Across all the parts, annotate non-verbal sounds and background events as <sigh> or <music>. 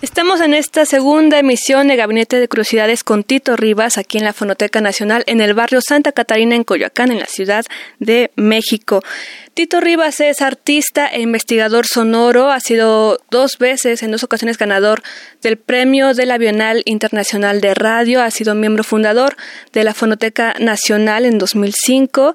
Estamos en esta segunda emisión de Gabinete de Curiosidades con Tito Rivas aquí en la Fonoteca Nacional en el barrio Santa Catarina en Coyoacán, en la Ciudad de México. Tito Rivas es artista e investigador sonoro, ha sido dos veces, en dos ocasiones ganador del premio de la Bienal Internacional de Radio, ha sido miembro fundador de la Fonoteca Nacional en 2005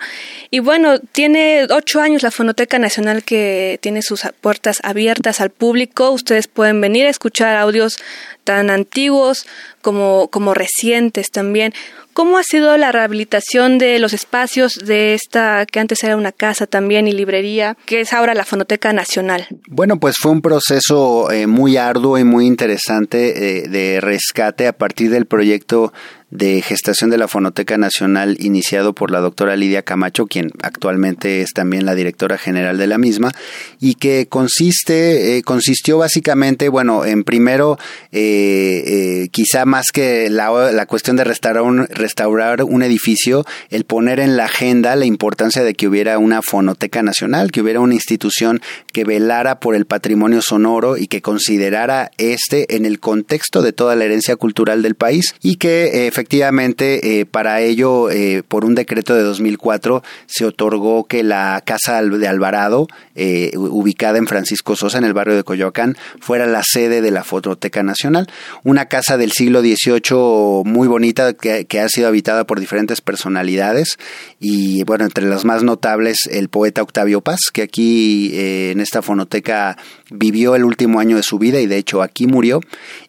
y bueno, tiene ocho años la Fonoteca Nacional que tiene sus puertas abiertas al público, ustedes pueden venir a escuchar audios tan antiguos como, como recientes también. ¿Cómo ha sido la rehabilitación de los espacios de esta que antes era una casa también y librería, que es ahora la Fonoteca Nacional? Bueno, pues fue un proceso eh, muy arduo y muy interesante eh, de rescate a partir del proyecto de gestación de la Fonoteca Nacional iniciado por la doctora Lidia Camacho, quien actualmente es también la directora general de la misma, y que consiste, eh, consistió básicamente, bueno, en primero, eh, eh, quizá más que la, la cuestión de restaurar un, restaurar un edificio, el poner en la agenda la importancia de que hubiera una Fonoteca Nacional, que hubiera una institución que velara por el patrimonio sonoro y que considerara este en el contexto de toda la herencia cultural del país y que efectivamente eh, para ello eh, por un decreto de 2004 se otorgó que la casa de Alvarado eh, ubicada en Francisco Sosa en el barrio de Coyoacán fuera la sede de la Fonoteca Nacional. Una casa del siglo XVIII muy bonita que, que ha sido habitada por diferentes personalidades. Y bueno entre las más notables el poeta Octavio Paz que aquí en esta fonoteca vivió el último año de su vida y de hecho aquí murió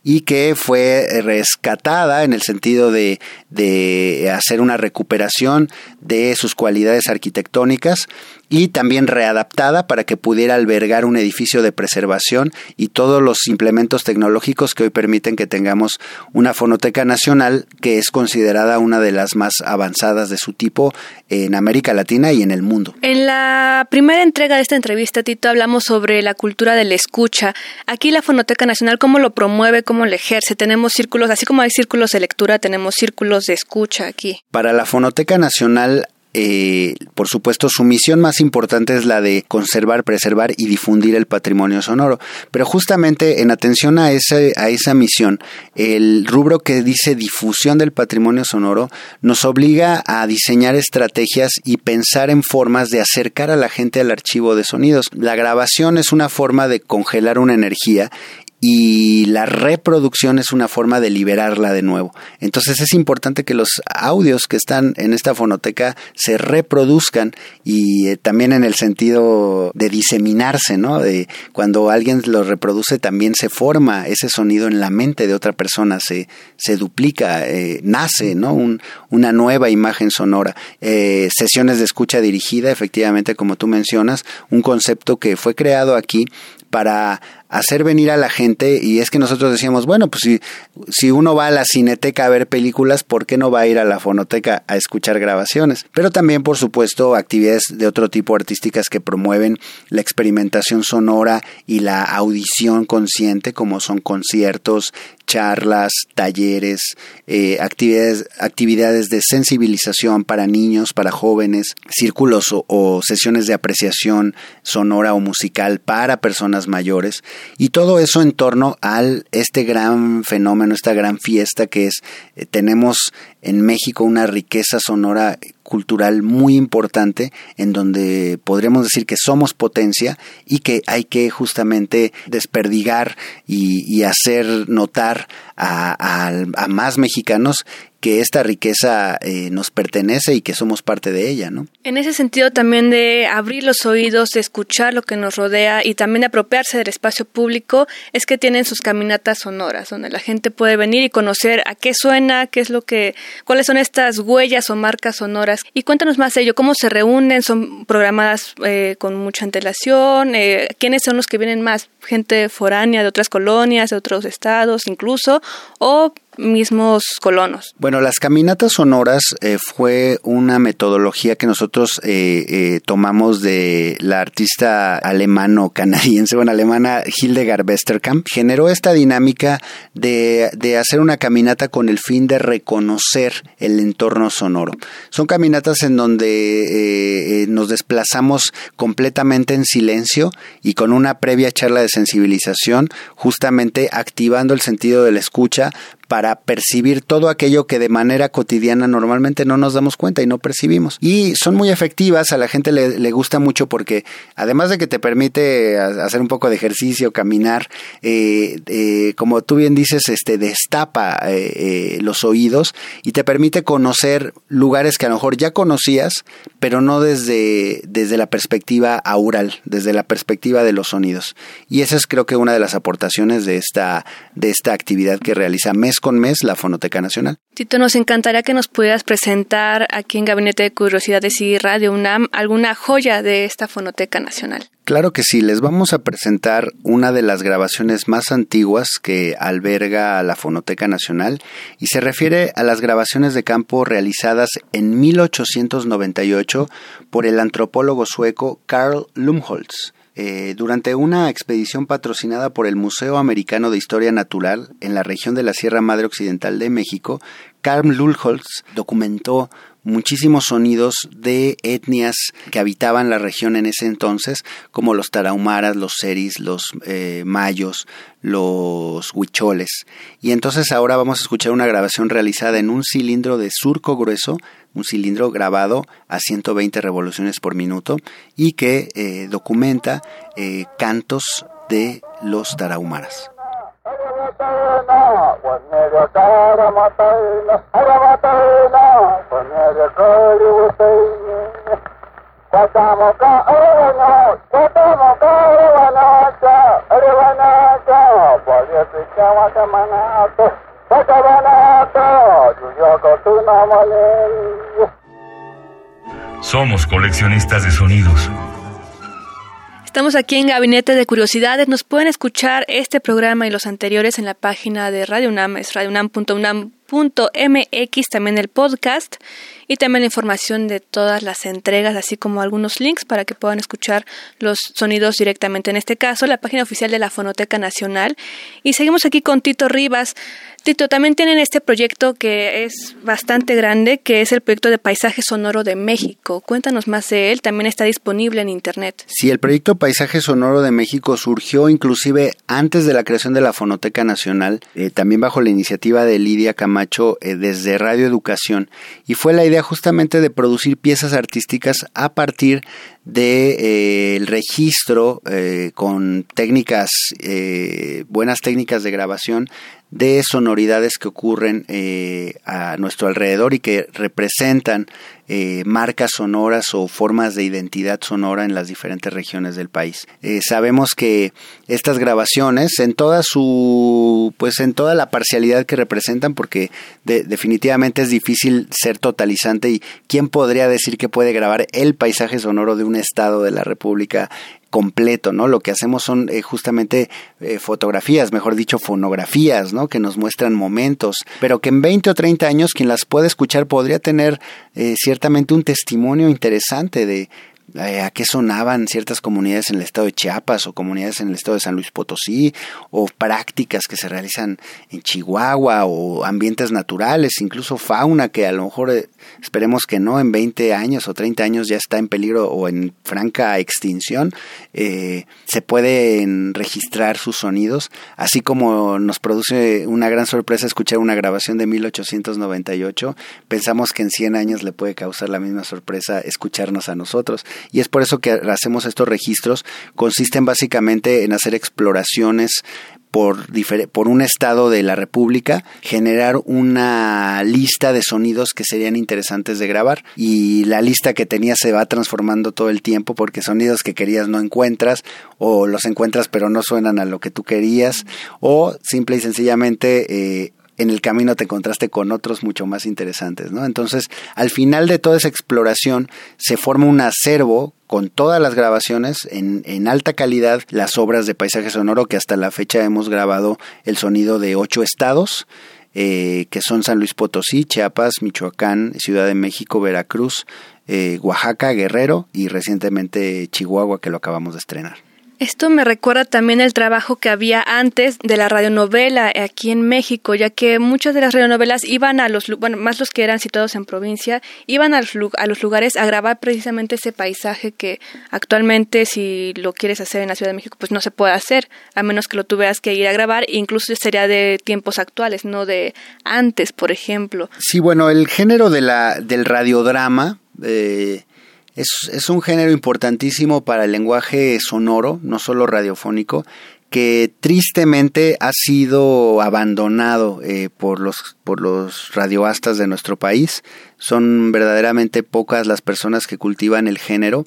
y que fue rescatada en el sentido de, de hacer una recuperación de sus cualidades arquitectónicas y también readaptada para que pudiera albergar un edificio de preservación y todos los implementos tecnológicos que hoy permiten que tengamos una fonoteca nacional que es considerada una de las más avanzadas de su tipo en América Latina y en el mundo. En la primera entrega de esta entrevista, Tito, hablamos sobre la cultura de la escucha. Aquí la Fonoteca Nacional, ¿cómo lo promueve, cómo lo ejerce? Tenemos círculos, así como hay círculos de lectura, tenemos círculos de escucha aquí. Para la Fonoteca Nacional eh, por supuesto, su misión más importante es la de conservar, preservar y difundir el patrimonio sonoro. Pero justamente en atención a, ese, a esa misión, el rubro que dice difusión del patrimonio sonoro nos obliga a diseñar estrategias y pensar en formas de acercar a la gente al archivo de sonidos. La grabación es una forma de congelar una energía y la reproducción es una forma de liberarla de nuevo. Entonces es importante que los audios que están en esta fonoteca se reproduzcan y eh, también en el sentido de diseminarse, ¿no? De cuando alguien lo reproduce también se forma ese sonido en la mente de otra persona, se, se duplica, eh, nace, ¿no? Un, una nueva imagen sonora. Eh, sesiones de escucha dirigida, efectivamente, como tú mencionas, un concepto que fue creado aquí para hacer venir a la gente y es que nosotros decíamos, bueno, pues si, si uno va a la cineteca a ver películas, ¿por qué no va a ir a la fonoteca a escuchar grabaciones? Pero también, por supuesto, actividades de otro tipo artísticas que promueven la experimentación sonora y la audición consciente, como son conciertos, charlas, talleres, eh, actividades, actividades de sensibilización para niños, para jóvenes, círculos o, sesiones de apreciación sonora o musical para personas mayores. Y todo eso en torno al este gran fenómeno, esta gran fiesta que es eh, tenemos en México una riqueza sonora cultural muy importante en donde podríamos decir que somos potencia y que hay que justamente desperdigar y, y hacer notar a, a, más mexicanos que esta riqueza eh, nos pertenece y que somos parte de ella, ¿no? En ese sentido también de abrir los oídos, de escuchar lo que nos rodea y también de apropiarse del espacio público, es que tienen sus caminatas sonoras, donde la gente puede venir y conocer a qué suena, qué es lo que, cuáles son estas huellas o marcas sonoras. Y cuéntanos más de ello, cómo se reúnen, son programadas eh, con mucha antelación, eh, quiénes son los que vienen más gente foránea de otras colonias, de otros estados incluso, o mismos colonos. Bueno, las caminatas sonoras eh, fue una metodología que nosotros eh, eh, tomamos de la artista alemano-canadiense, bueno, alemana Hildegard Westerkamp. Generó esta dinámica de, de hacer una caminata con el fin de reconocer el entorno sonoro. Son caminatas en donde nos desplazamos completamente en silencio y con una previa charla de sensibilización, justamente activando el sentido de la escucha para percibir todo aquello que de manera cotidiana normalmente no nos damos cuenta y no percibimos. Y son muy efectivas, a la gente le, gusta mucho porque además de que te permite hacer un poco de ejercicio, caminar, eh, eh, como tú bien dices, este destapa eh, los oídos y te permite conocer lugares que a lo mejor ya conocías, pero no desde, desde la perspectiva aural, desde la perspectiva de los sonidos. Y esa es creo que una de las aportaciones de esta, de esta actividad que realiza mes con mes la Fonoteca Nacional. Tito, nos encantaría que nos pudieras presentar aquí en Gabinete de Curiosidades y Radio UNAM alguna joya de esta Fonoteca Nacional. Claro que sí, les vamos a presentar una de las grabaciones más antiguas que alberga la Fonoteca Nacional y se refiere a las grabaciones de campo realizadas en 1898 por el antropólogo sueco Carl Lumholtz. Eh, durante una expedición patrocinada por el Museo Americano de Historia Natural en la región de la Sierra Madre Occidental de México, Carl Lulholz documentó muchísimos sonidos de etnias que habitaban la región en ese entonces, como los tarahumaras, los seris, los eh, mayos, los huicholes. Y entonces ahora vamos a escuchar una grabación realizada en un cilindro de surco grueso, un cilindro grabado a 120 revoluciones por minuto y que eh, documenta eh, cantos de los tarahumaras. Somos coleccionistas de sonidos. Estamos aquí en Gabinete de Curiosidades. Nos pueden escuchar este programa y los anteriores en la página de Radio UNAM, es radiounam.unam.mx, también el podcast y también la información de todas las entregas, así como algunos links para que puedan escuchar los sonidos directamente. En este caso, la página oficial de la Fonoteca Nacional. Y seguimos aquí con Tito Rivas. Tito, también tienen este proyecto que es bastante grande, que es el proyecto de Paisaje Sonoro de México. Cuéntanos más de él, también está disponible en Internet. Sí, el proyecto Paisaje Sonoro de México surgió inclusive antes de la creación de la Fonoteca Nacional, eh, también bajo la iniciativa de Lidia Camacho eh, desde Radio Educación, y fue la idea justamente de producir piezas artísticas a partir de eh, registro eh, con técnicas eh, buenas técnicas de grabación de sonoridades que ocurren a nuestro alrededor y que representan marcas sonoras o formas de identidad sonora en las diferentes regiones del país. sabemos que estas grabaciones, en toda su, pues en toda la parcialidad que representan, porque definitivamente es difícil ser totalizante y quién podría decir que puede grabar el paisaje sonoro de un estado de la República completo, ¿no? Lo que hacemos son eh, justamente eh, fotografías, mejor dicho, fonografías, ¿no? Que nos muestran momentos, pero que en 20 o 30 años quien las puede escuchar podría tener eh, ciertamente un testimonio interesante de, eh, a qué sonaban ciertas comunidades en el estado de Chiapas o comunidades en el estado de San Luis Potosí o prácticas que se realizan en Chihuahua o ambientes naturales, incluso fauna que a lo mejor eh, esperemos que no en 20 años o 30 años ya está en peligro o en franca extinción, eh, se pueden registrar sus sonidos, así como nos produce una gran sorpresa escuchar una grabación de 1898, pensamos que en 100 años le puede causar la misma sorpresa escucharnos a nosotros y es por eso que hacemos estos registros. Consisten básicamente en hacer exploraciones por, por, un estado de la República, generar una lista de sonidos que serían interesantes de grabar. Y la lista que tenía se va transformando todo el tiempo porque sonidos que querías no encuentras o los encuentras pero no suenan a lo que tú querías o simple y sencillamente eh, en el camino te encontraste con otros mucho más interesantes, ¿no? Entonces, al final de toda esa exploración, se forma un acervo con todas las grabaciones en, en, alta calidad, las obras de paisaje sonoro que hasta la fecha hemos grabado el sonido de ocho estados, eh, que son San Luis Potosí, Chiapas, Michoacán, Ciudad de México, Veracruz, eh, Oaxaca, Guerrero y recientemente Chihuahua, que lo acabamos de estrenar. Esto me recuerda también el trabajo que había antes de la radionovela aquí en México, ya que muchas de las radionovelas iban a los, bueno, más los que eran situados en provincia, iban a los, lugares a grabar precisamente ese paisaje que actualmente si lo quieres hacer en la Ciudad de México, pues no se puede hacer, a menos que lo tuvieras que ir a grabar, incluso sería de tiempos actuales, no de antes, por ejemplo. Sí, bueno, el género de la, del radiodrama, eh, es, un género importantísimo para el lenguaje sonoro, no solo radiofónico, que tristemente ha sido abandonado eh, por los por los radioastas de nuestro país. Son verdaderamente pocas las personas que cultivan el género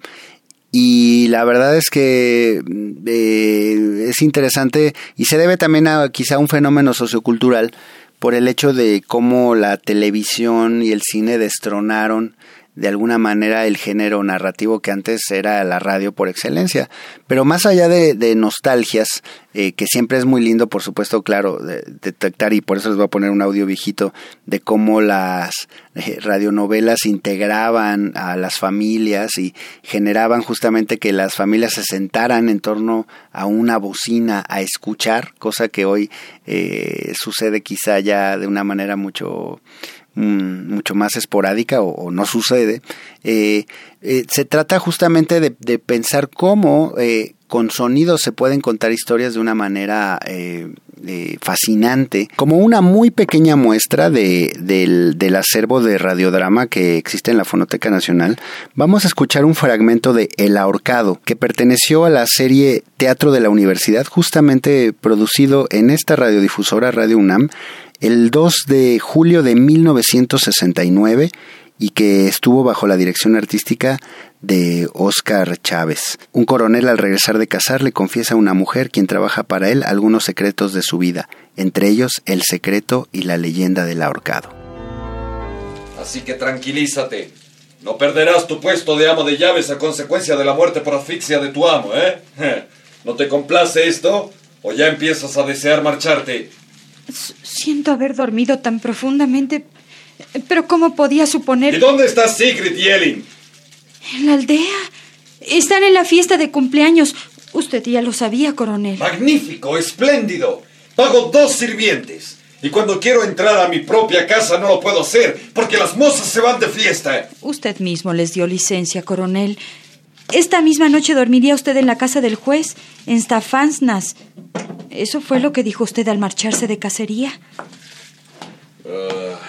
y la verdad es que eh, es interesante y se debe también a quizá un fenómeno sociocultural por el hecho de cómo la televisión y el cine destronaron de alguna manera el género narrativo que antes era la radio por excelencia. Pero más allá de, de nostalgias, eh, que siempre es muy lindo, por supuesto, claro, detectar, y por eso les voy a poner un audio viejito, de cómo las eh, radionovelas integraban a las familias y generaban justamente que las familias se sentaran en torno a una bocina a escuchar, cosa que hoy eh, sucede quizá ya de una manera mucho Mm, mucho más esporádica o, no sucede, eh, eh, se trata justamente de, pensar cómo eh, con sonidos se pueden contar historias de una manera fascinante, como una muy pequeña muestra de, del, del, acervo de radiodrama que existe en la Fonoteca Nacional. Vamos a escuchar un fragmento de El Ahorcado, que perteneció a la serie Teatro de la Universidad, justamente producido en esta radiodifusora Radio UNAM el 2 de julio de 1969 y que estuvo bajo la dirección artística de Oscar Chávez. Un coronel al regresar de cazar le confiesa a una mujer quien trabaja para él algunos secretos de su vida, entre ellos el secreto y la leyenda del ahorcado. Así que tranquilízate. No perderás tu puesto de amo de llaves a consecuencia de la muerte por asfixia de tu amo, ¿eh? <laughs> ¿No te complace esto? ¿O ya empiezas a desear marcharte? Siento haber dormido tan profundamente, pero ¿cómo podía suponer... ¿Y dónde está Sigrid y Elin? En la aldea. Están en la fiesta de cumpleaños. Usted ya lo sabía, coronel. Magnífico, espléndido. Pago dos sirvientes. Y cuando quiero entrar a mi propia casa no lo puedo hacer, porque las mozas se van de fiesta. Usted mismo les dio licencia, coronel. Esta misma noche dormiría usted en la casa del juez, en Stafansnas. ¿Eso fue lo que dijo usted al marcharse de cacería? Ah.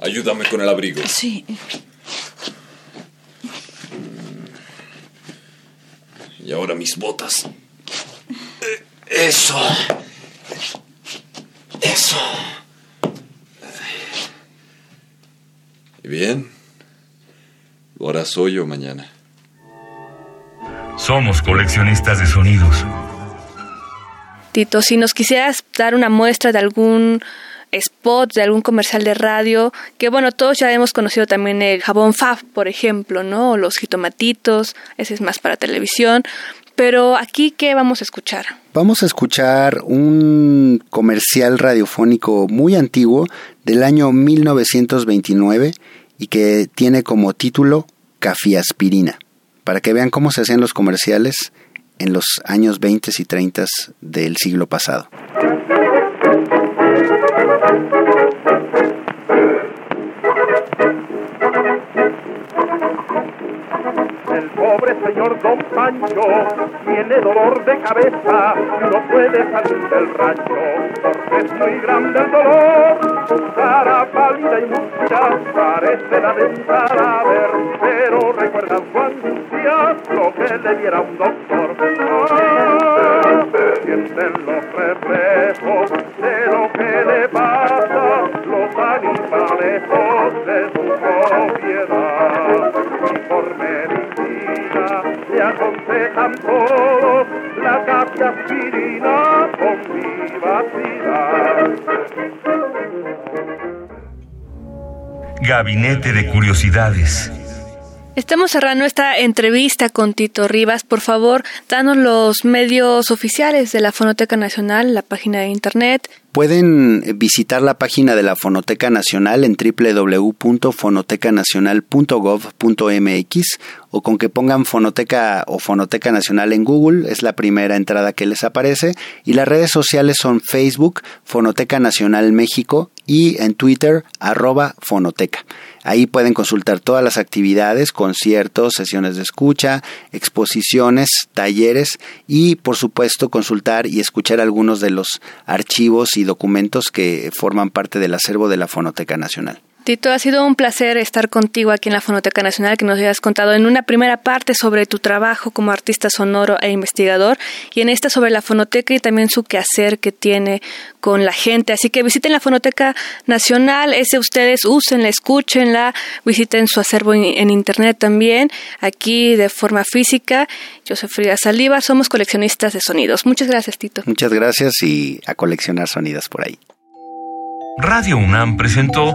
Ayúdame con el abrigo. Sí. Y ahora mis botas. Eso. Eso. ¿Y bien? ¿Lo harás hoy o mañana? Somos coleccionistas de sonidos. Tito, si nos quisieras dar una muestra de algún spot, de algún comercial de radio, que bueno, todos ya hemos conocido también el jabón Fab, por ejemplo, ¿no? O los jitomatitos, ese es más para televisión. Pero aquí, ¿qué vamos a escuchar? Vamos a escuchar un comercial radiofónico muy antiguo del año 1929 y que tiene como título Cafiaspirina para que vean cómo se hacían los comerciales en los años 20 y 30 del siglo pasado. El pobre señor Don Pancho tiene dolor de cabeza no puede salir del rancho porque es muy grande el dolor. Su cara pálida y mucha parece la de un cadáver, pero recuerda su angustia lo que le diera un doctor. Ah, sienten los reflejos de lo que le pasa, los animales de su propiedad y por medicina le aconsejan todos la café aspirina con vivacidad. Gabinete de Curiosidades. Estamos cerrando esta entrevista con Tito Rivas. Por favor, danos los medios oficiales de la Fonoteca Nacional, la página de internet. Pueden visitar la página de la Fonoteca Nacional en www.fonotecanacional.gov.mx o con que pongan Fonoteca o Fonoteca Nacional en Google, es la primera entrada que les aparece. Y las redes sociales son Facebook, Fonoteca Nacional México y en Twitter, arroba Fonoteca. Ahí pueden consultar todas las actividades, conciertos, sesiones de escucha, exposiciones, talleres y por supuesto consultar y escuchar algunos de los archivos y documentos que forman parte del acervo de la Fonoteca Nacional. Tito, ha sido un placer estar contigo aquí en la Fonoteca Nacional, que nos hayas contado en una primera parte sobre tu trabajo como artista sonoro e investigador y en esta sobre la fonoteca y también su quehacer que tiene con la gente. Así que visiten la Fonoteca Nacional, ese ustedes úsenla, escúchenla, visiten su acervo en, internet también, aquí de forma física. Yo soy Frida Saliva, somos coleccionistas de sonidos. Muchas gracias, Tito. Muchas gracias y a coleccionar sonidos por ahí. Radio UNAM presentó